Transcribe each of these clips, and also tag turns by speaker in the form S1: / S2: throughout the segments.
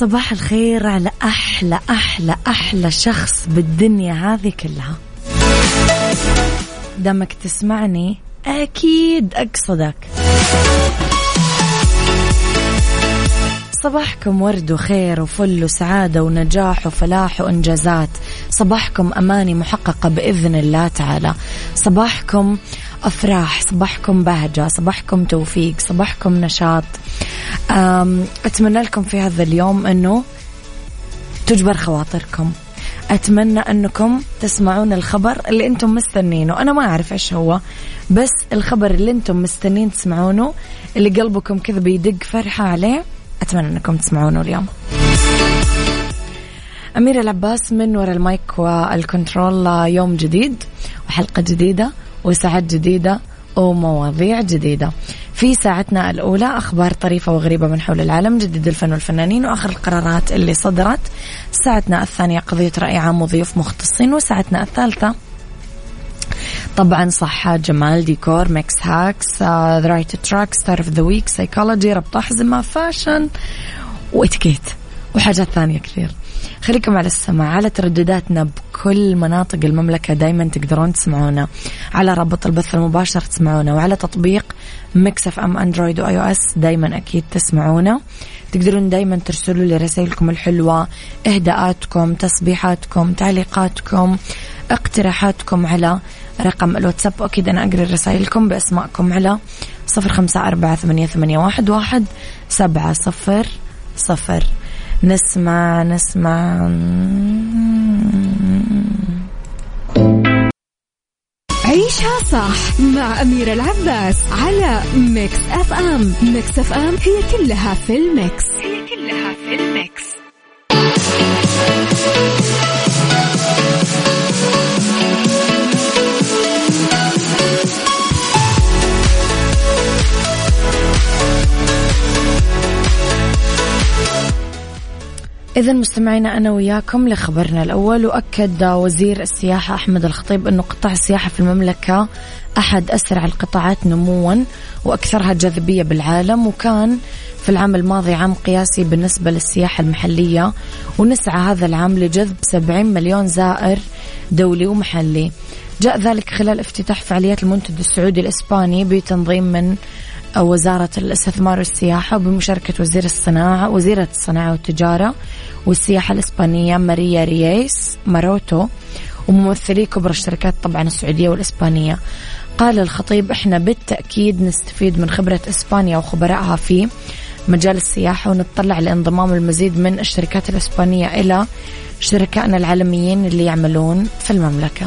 S1: صباح الخير على أحلى أحلى أحلى شخص بالدنيا هذه كلها. دامك تسمعني أكيد أقصدك. صباحكم ورد وخير وفل وسعادة ونجاح وفلاح وإنجازات. صباحكم أماني محققة بإذن الله تعالى. صباحكم أفراح صباحكم بهجة صباحكم توفيق صباحكم نشاط. أتمنى لكم في هذا اليوم أنه تجبر خواطركم. أتمنى أنكم تسمعون الخبر اللي أنتم مستنينه أنا ما أعرف إيش هو بس الخبر اللي أنتم مستنين تسمعونه اللي قلبكم كذا بيدق فرحة عليه أتمنى أنكم تسمعونه اليوم. أميرة العباس من وراء المايك والكنترول يوم جديد وحلقة جديدة وساعات جديدة ومواضيع جديدة. في ساعتنا الأولى أخبار طريفة وغريبة من حول العالم جديد الفن والفنانين وآخر القرارات اللي صدرت. ساعتنا الثانية قضية رأي عام وضيوف مختصين وساعتنا الثالثة طبعا صحة جمال ديكور mix hacks the right track star of the week psychology ربط أحزمة fashion وإتيكيت وحاجات ثانية كثير. خليكم على السماع على تردداتنا بكل مناطق المملكة دايما تقدرون تسمعونا. على رابط البث المباشر تسمعونا وعلى تطبيق Mix FM Android و iOS دايما أكيد تسمعونا. تقدرون دايما ترسلوا لي رسائلكم الحلوة إهداءاتكم تصبيحاتكم تعليقاتكم اقتراحاتكم على رقم الواتساب وأكيد أنا أقرأ رسائلكم باسمائكم على صفر خمسة أربعة ثمانية, ثمانية واحد, واحد سبعة صفر صفر. نسمع نسمع.
S2: عيشها صح مع أميرة العباس على ميكس أف أم ميكس أف أم هي كلها في ال mix. هي كلها في ال mix.
S1: إذا مستمعينا أنا وياكم لخبرنا الأول. وأكد وزير السياحة أحمد الخطيب أنه قطاع السياحة في المملكة أحد أسرع القطاعات نموا وأكثرها جاذبية بالعالم. وكان في العام الماضي عام قياسي بالنسبة للسياحة المحلية. ونسعى هذا العام لجذب 70 مليون زائر دولي ومحلي. جاء ذلك خلال افتتاح فعاليات المنتدى السعودي الإسباني بتنظيم من وزارة الاستثمار والسياحة بمشاركة وزير الصناعة وزيرة الصناعة والتجارة والسياحة الإسبانية ماريا رييس ماروتو وممثلي كبرى الشركات طبعا السعودية والإسبانية. قال الخطيب إحنا بالتأكيد نستفيد من خبرة إسبانيا وخبرائها في مجال السياحة ونتطلع لانضمام المزيد من الشركات الإسبانية إلى شركائنا العالميين اللي يعملون في المملكة.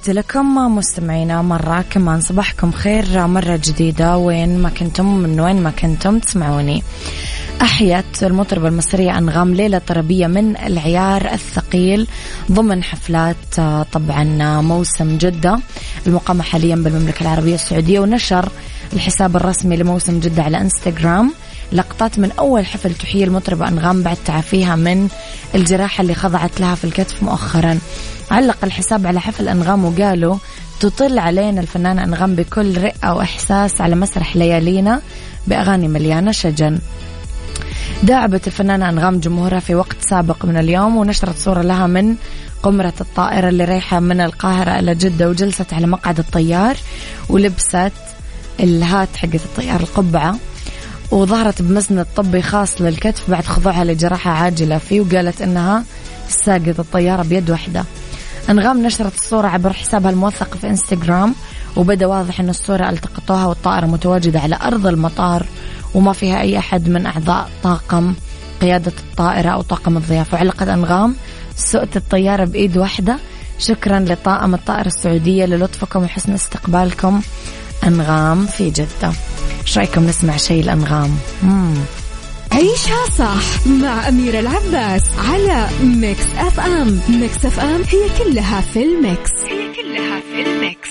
S1: تحياتي لكم مستمعينا مرة كمان صباحكم خير مرة جديدة. وين ما كنتم من وين ما كنتم تسمعوني. أحيت المطربة المصرية أنغام ليلة طربية من العيار الثقيل ضمن حفلات طبعا موسم جدة. المقامة حاليا بالمملكة العربية السعودية ونشر الحساب الرسمي لموسم جدة على إنستغرام. لقطات من أول حفل تحيي المطربة أنغام بعد تعافيها من الجراحة اللي خضعت لها في الكتف مؤخرا. علق الحساب على حفل أنغام وقالوا تطل علينا الفنانة أنغام بكل رئة وإحساس على مسرح ليالينا بأغاني مليانة شجن. داعبت الفنانة أنغام جمهورها في وقت سابق من اليوم ونشرت صورة لها من قمرة الطائرة اللي رايحة من القاهرة إلى جدة وجلست على مقعد الطيار ولبست الهات حقت الطيار القبعة. وظهرت بمسند طبي خاص للكتف بعد خضوعها لجراحة عاجلة فيه وقالت إنها ساقت الطيارة بيد واحدة. أنغام نشرت الصورة عبر حسابها الموثق في إنستغرام وبدأ واضح أن الصورة ألتقطوها والطائرة متواجدة على أرض المطار وما فيها أي أحد من أعضاء طاقم قيادة الطائرة أو طاقم الضيافة. وعلقت أنغام سقت الطيارة بإيد واحدة. شكرا لطاقم الطائرة السعودية للطفكم وحسن استقبالكم. أنغام في جدة. إيش رايكم نسمع شيء لأنغام؟ مم.
S2: عيشها صح مع أميرة العباس على Mix FM. Mix FM هي كلها في ال mix. هي كلها في ال mix.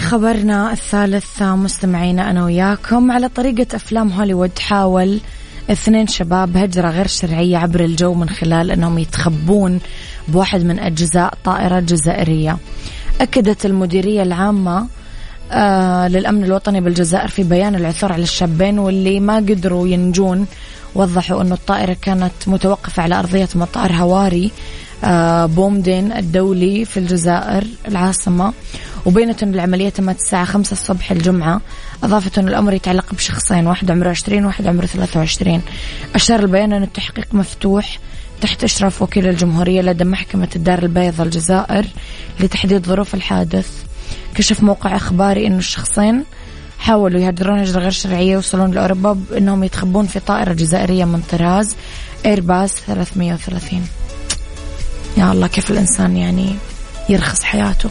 S2: خبرنا الثالث مستمعينا أنا وياكم على طريقة أفلام هوليوود. حاول اثنين شباب هجرة غير شرعية عبر الجو من خلال أنهم يتخبون بواحد من أجزاء طائرة جزائرية. أكدت المديرية العامة آه للأمن الوطني بالجزائر في بيان العثور على الشابين واللي ما قدروا ينجون. وضحوا أن الطائرة كانت متوقفة على أرضية مطار هواري آه بومدين الدولي في الجزائر العاصمة. وبينت أن العملية تمت الساعة خمسة الصبح الجمعة. أضافت أن الأمر يتعلق بشخصين واحد عمره 20 وواحد عمره 23 أشار البيان أن التحقيق مفتوح تحت إشراف وكيل الجمهورية لدى محكمة الدار البيضاء الجزائر لتحديد ظروف الحادث. كشف موقع إخباري أن الشخصين حاولوا يهاجرون هجرة غير شرعية يوصلون لأوروبا بأنهم يتخبون في طائرة جزائرية من طراز إيرباس 330 يا الله كيف الإنسان يعني يرخص حياته.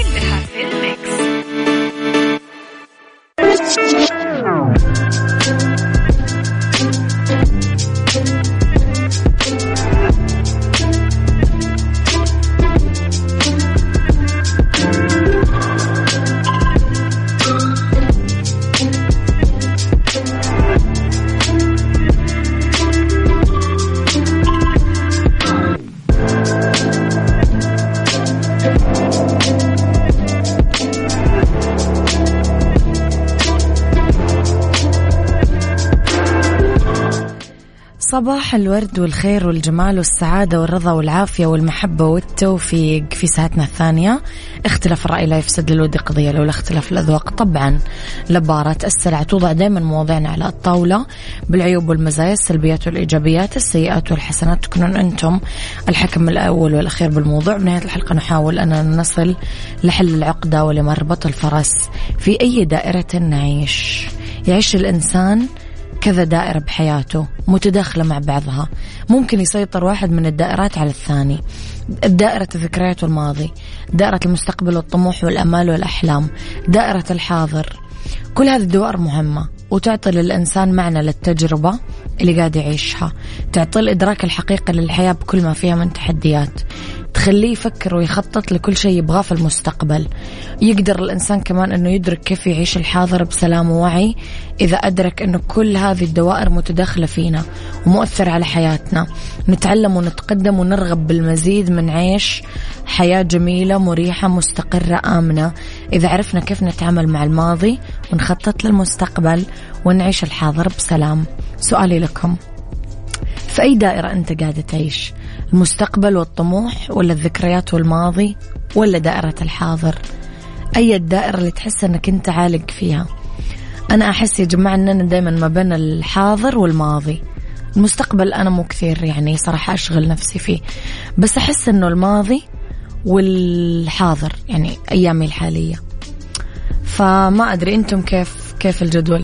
S2: Thank you.
S1: صباح الورد والخير والجمال والسعادة والرضا والعافية والمحبة والتوفيق في ساعتنا الثانية. اختلاف الرأي لا يفسد للود قضية لولا اختلاف الأذواق. طبعا لبارة السلع توضع دائما مواضيعنا على الطاولة بالعيوب والمزايا السلبيات والإيجابيات السيئات والحسنات. تكونون أنتم الحكم الأول والأخير بالموضوع. بنهاية الحلقة نحاول أننا نصل لحل العقدة ولمربط الفرس في أي دائرة نعيش. يعيش الإنسان كذا دائرة بحياته متداخلة مع بعضها. ممكن يسيطر واحد من الدائرات على الثاني. دائرة الذكريات والماضي دائرة المستقبل والطموح والأمال والأحلام دائرة الحاضر. كل هذه الدوائر مهمة وتعطي للإنسان معنى للتجربة اللي قاعد يعيشها تعطي الإدراك الحقيقي للحياة بكل ما فيها من تحديات. تخليه يفكر ويخطط لكل شيء يبغاه في المستقبل. يقدر الإنسان كمان أنه يدرك كيف يعيش الحاضر بسلام ووعي إذا أدرك أنه كل هذه الدوائر متداخلة فينا ومؤثر على حياتنا. نتعلم ونتقدم ونرغب بالمزيد من عيش. حياة جميلة مريحة مستقرة آمنة. إذا عرفنا كيف نتعامل مع الماضي ونخطط للمستقبل ونعيش الحاضر بسلام. سؤالي لكم. في أي دائرة أنت قاعدة تعيش؟ المستقبل والطموح ولا الذكريات والماضي ولا دائرة الحاضر؟ أي الدائرة اللي تحس أنك أنت عالق فيها؟ أنا أحس يا جماعة أننا دايما ما بين الحاضر والماضي. المستقبل أنا مو كثير يعني صراحة أشغل نفسي فيه. بس أحس أنه الماضي والحاضر يعني أيامي الحالية. فما أدري أنتم كيف كيف الجدول؟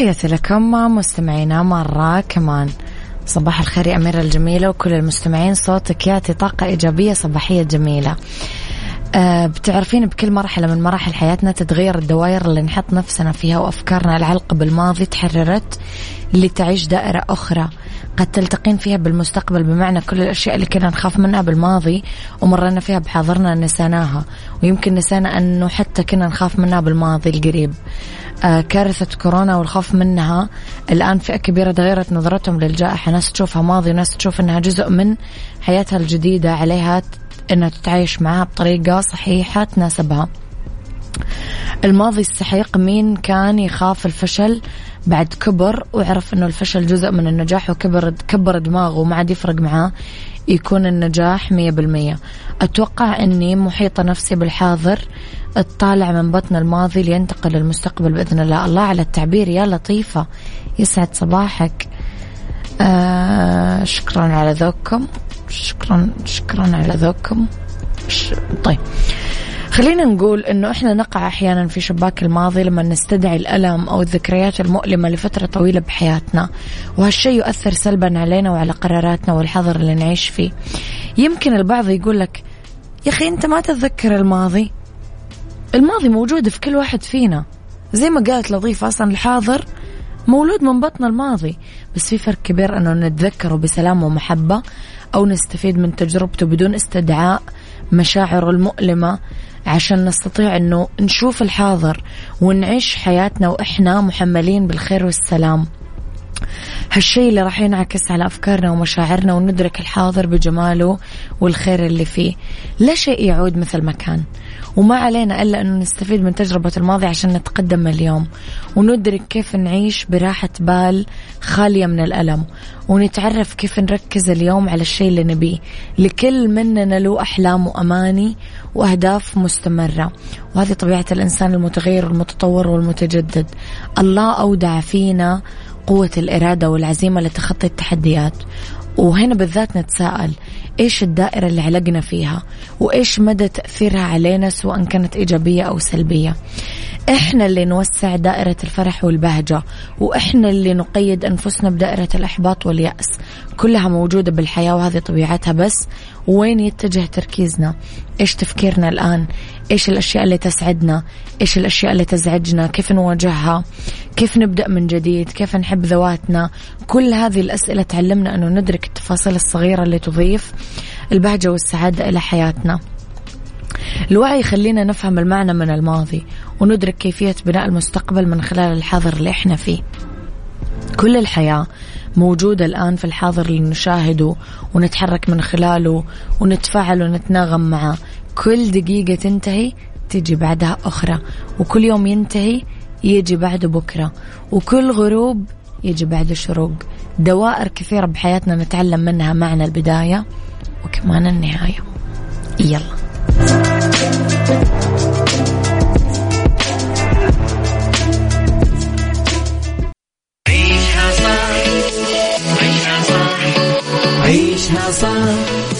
S1: تحياتي لكم مستمعينا مرة كمان. صباح الخير يا أميرة الجميلة وكل المستمعين. صوتك يعطي طاقة إيجابية صباحية جميلة. أه بتعرفين بكل مرحلة من مراحل حياتنا تتغير الدوائر اللي نحط نفسنا فيها وأفكارنا العلقة بالماضي تحررت لتعيش دائرة أخرى. قد تلتقين فيها بالمستقبل بمعنى كل الأشياء اللي كنا نخاف منها بالماضي ومرنا فيها بحاضرنا نسيناها. ويمكن نسينا أنه حتى كنا نخاف منها بالماضي القريب. آه كارثة كورونا والخوف منها الآن فئة كبيرة تغيرت نظرتهم للجائحة. ناس تشوفها ماضي وناس تشوف أنها جزء من حياتها الجديدة. عليها أنها تتعايش معها بطريقة صحيحة تناسبها. الماضي السحيق مين كان يخاف الفشل بعد كبر وعرف إنه الفشل جزء من النجاح وكبر كبر دماغه وما عاد يفرق معاه يكون النجاح مية بالمية. أتوقع أني محيطة نفسي بالحاضر اطالع من بطن الماضي لينتقل للمستقبل بإذن الله. الله على التعبير يا لطيفة يسعد صباحك. آه شكرا على ذوقكم. شكرا شكرا على ذوقكم. طيب. خلينا نقول إنه إحنا نقع أحيانا في شباك الماضي لما نستدعي الألم أو الذكريات المؤلمة لفترة طويلة بحياتنا. وهالشيء يؤثر سلبا علينا وعلى قراراتنا والحظر اللي نعيش فيه. يمكن البعض يقول لك يا أخي أنت ما تتذكر الماضي. الماضي موجود في كل واحد فينا. زي ما قالت لطيفة أصلا الحاضر مولود من بطن الماضي. بس في فرق كبير إنه نتذكره بسلام ومحبة أو نستفيد من تجربته بدون استدعاء مشاعره المؤلمة عشان نستطيع إنه نشوف الحاضر ونعيش حياتنا وإحنا محملين بالخير والسلام. هالشيء اللي راح ينعكس على أفكارنا ومشاعرنا وندرك الحاضر بجماله والخير اللي فيه. لا شيء يعود مثل ما كان. وما علينا إلا أنه نستفيد من تجربة الماضي عشان نتقدم اليوم. وندرك كيف نعيش براحة بال خالية من الألم. ونتعرف كيف نركز اليوم على الشيء اللي نبيه. لكل مننا له أحلام وأماني وأهداف مستمرة. وهذه طبيعة الإنسان المتغير والمتطور والمتجدد. الله أودع فينا قوة الإرادة والعزيمة لتخطي التحديات. وهنا بالذات نتساءل إيش الدائرة اللي علقنا فيها؟ وإيش مدى تأثيرها علينا سواء كانت إيجابية أو سلبية؟ إحنا اللي نوسع دائرة الفرح والبهجة وإحنا اللي نقيد أنفسنا بدائرة الإحباط واليأس. كلها موجودة بالحياة وهذه طبيعتها بس وين يتجه تركيزنا؟ إيش تفكيرنا الآن؟ إيش الأشياء اللي تسعدنا؟ إيش الأشياء اللي تزعجنا؟ كيف نواجهها؟ كيف نبدأ من جديد؟ كيف نحب ذواتنا؟ كل هذه الأسئلة تعلمنا أنه ندرك التفاصيل الصغيرة اللي تضيف البهجة والسعادة إلى حياتنا. الوعي يخلينا نفهم المعنى من الماضي وندرك كيفية بناء المستقبل من خلال الحاضر اللي إحنا فيه. كل الحياة موجودة الآن في الحاضر اللي نشاهده ونتحرك من خلاله ونتفاعل ونتناغم معه. كل دقيقة تنتهي تجي بعدها أخرى وكل يوم ينتهي يجي بعده بكرة وكل غروب يجي بعده شروق. دوائر كثيرة بحياتنا نتعلم منها معنى البداية وكمان النهاية. يلا.
S3: عيشها صح عيشها صح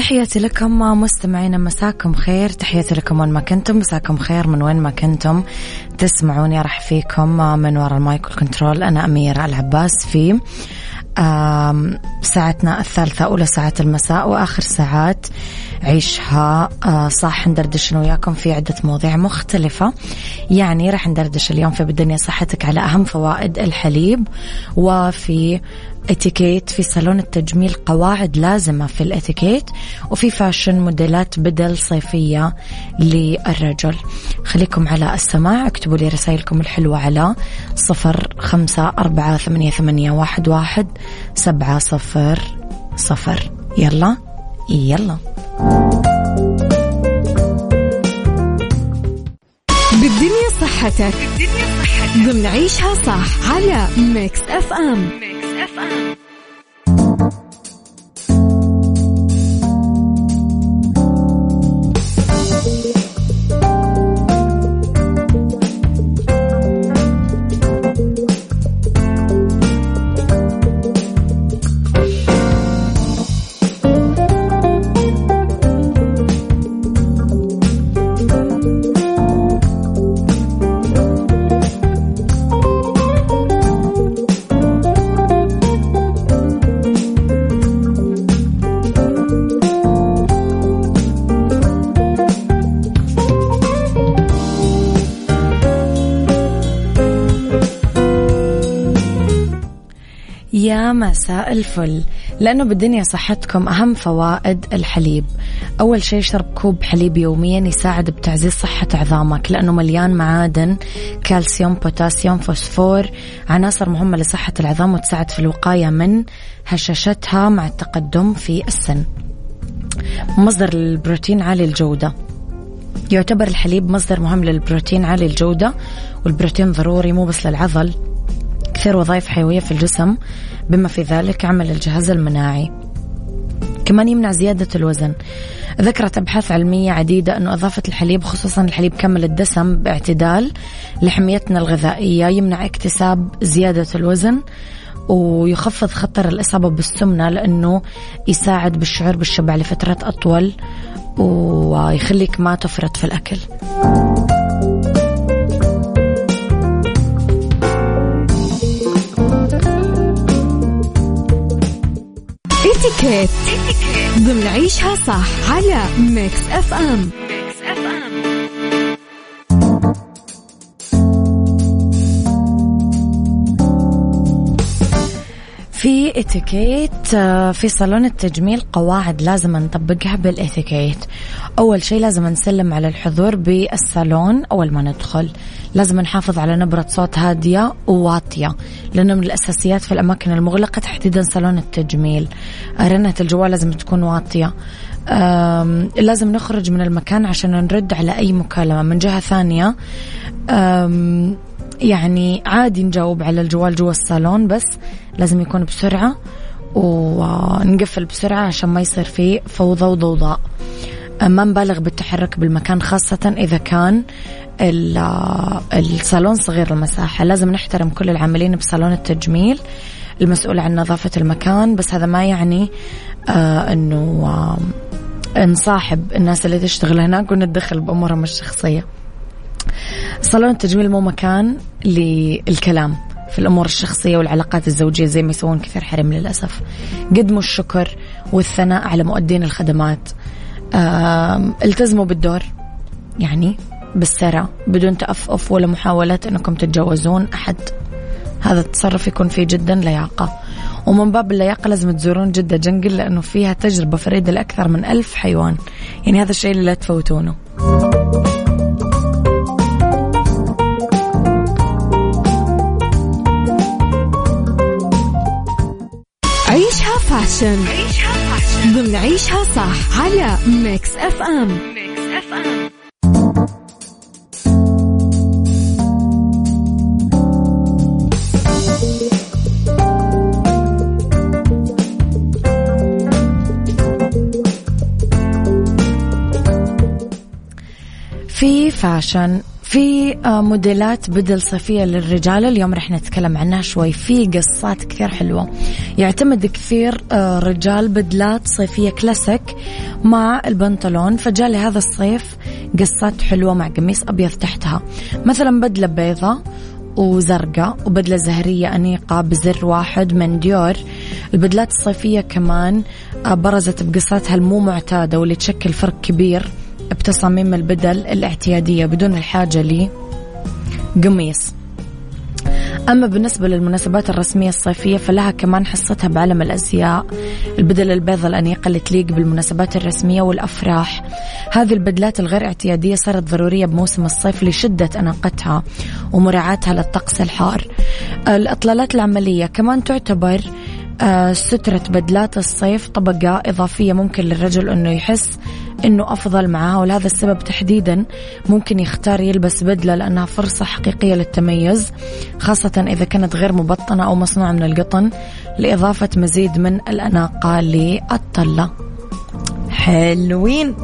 S1: تحياتي لكم مستمعينا مساكم خير. تحياتي لكم وين ما كنتم مساكم خير من وين ما كنتم. تسمعوني راح فيكم من وراء المايك والكنترول. أنا أميرة العباس في ساعتنا الثالثة أولى ساعات المساء وآخر ساعات عيشها آه، صح ندردش وياكم في عدة مواضيع مختلفة. يعني راح ندردش اليوم في بالدنيا صحتك على أهم فوائد الحليب وفي اتيكيت في صالون التجميل قواعد لازمة في الاتيكيت وفي fashion موديلات بدل صيفية للرجل. خليكم على السماع اكتبوا لي رسائلكم الحلوة على صفر خمسة أربعة ثمانية, ثمانية واحد, واحد سبعة صفر صفر. يلا. يلا.
S2: بالدنيا صحتك. بالدنيا صحتك. ضمن عيشها صح على Mix FM. Mix
S1: FM. مساء الفل. لأنه بالدنيا صحتكم أهم فوائد الحليب. أول شيء اشرب كوب حليب يوميا يساعد بتعزيز صحة عظامك لأنه مليان معادن كالسيوم بوتاسيوم فوسفور عناصر مهمة لصحة العظام وتساعد في الوقاية من هشاشتها مع التقدم في السن. مصدر البروتين عالي الجودة. يعتبر الحليب مصدر مهم للبروتين عالي الجودة والبروتين ضروري مو بس للعضل. كثير وظائف حيوية في الجسم بما في ذلك عمل الجهاز المناعي. كمان يمنع زيادة الوزن. ذكرت أبحاث علمية عديدة أنه إضافة الحليب خصوصا الحليب كامل الدسم باعتدال لحميتنا الغذائية يمنع اكتساب زيادة الوزن ويخفض خطر الإصابة بالسمنة لأنه يساعد بالشعور بالشبع لفترات أطول ويخليك ما تفرط في الأكل.
S2: اتيكيت ضمن عيشها صح على Mix FM
S1: في اتيكيت آه، في صالون التجميل قواعد لازم نطبقها بالاتيكيت أول شيء لازم نسلم على الحضور بالصالون أول ما ندخل. لازم نحافظ على نبرة صوت هادية وواطية لأنه من الأساسيات في الأماكن المغلقة تحديدا صالون التجميل. رنة الجوال لازم تكون واطية. لازم نخرج من المكان عشان نرد على أي مكالمة. من جهة ثانية يعني عادي نجاوب على الجوال جوا الصالون بس لازم يكون بسرعة ونقفل بسرعة عشان ما يصير فيه فوضى وضوضاء. ما نبالغ بالتحرك بالمكان خاصة إذا كان الصالون صغير المساحة. لازم نحترم كل العاملين بصالون التجميل المسؤول عن نظافة المكان بس هذا ما يعني آه أنه آه نصاحب الناس اللي تشتغل هناك ونتدخل بأمورهم الشخصية. صالون التجميل مو مكان للكلام في الأمور الشخصية والعلاقات الزوجية زي ما يسوون كثير حريم للأسف. قدموا الشكر والثناء على مؤدين الخدمات. التزموا بالدور يعني بالسرة بدون تأفف ولا محاولات أنكم تتجاوزون أحد. هذا التصرف يكون فيه جدا لياقة. ومن باب اللياقة لازم تزورون جدة جنقل لأنه فيها تجربة فريدة لأكثر من ألف حيوان. يعني هذا الشيء اللي لا تفوتونه.
S2: fashion ضمن عيشها صح على Mix FM Mix FM
S1: في fashion في آه، موديلات بدل صيفية للرجال. اليوم رح نتكلم عنها شوي. في قصات كثير حلوة. يعتمد كثير آه، رجال بدلات صيفية كلاسيك مع البنطلون. فجالي هذا الصيف قصات حلوة مع قميص أبيض تحتها. مثلا بدلة بيضة وزرقاء وبدلة زهرية أنيقة بزر واحد من ديور. البدلات الصيفية كمان آه، برزت بقصاتها المو معتادة واللي تشكل فرق كبير بتصاميم البدل الاعتيادية بدون الحاجة لقميص. أما بالنسبة للمناسبات الرسمية الصيفية فلها كمان حصتها بعالم الأزياء. البدل البيضة الأنيقة اللي تليق بالمناسبات الرسمية والأفراح. هذه البدلات الغير اعتيادية صارت ضرورية بموسم الصيف لشدة أناقتها ومراعاتها للطقس الحار. الإطلالات العملية كمان تعتبر سترة بدلات الصيف طبقة إضافية ممكن للرجل أنه يحس أنه أفضل معها ولهذا السبب تحديدا ممكن يختار يلبس بدلة لأنها فرصة حقيقية للتميز خاصة إذا كانت غير مبطنة أو مصنوعة من القطن لإضافة مزيد من الأناقة للطلة. حلوين!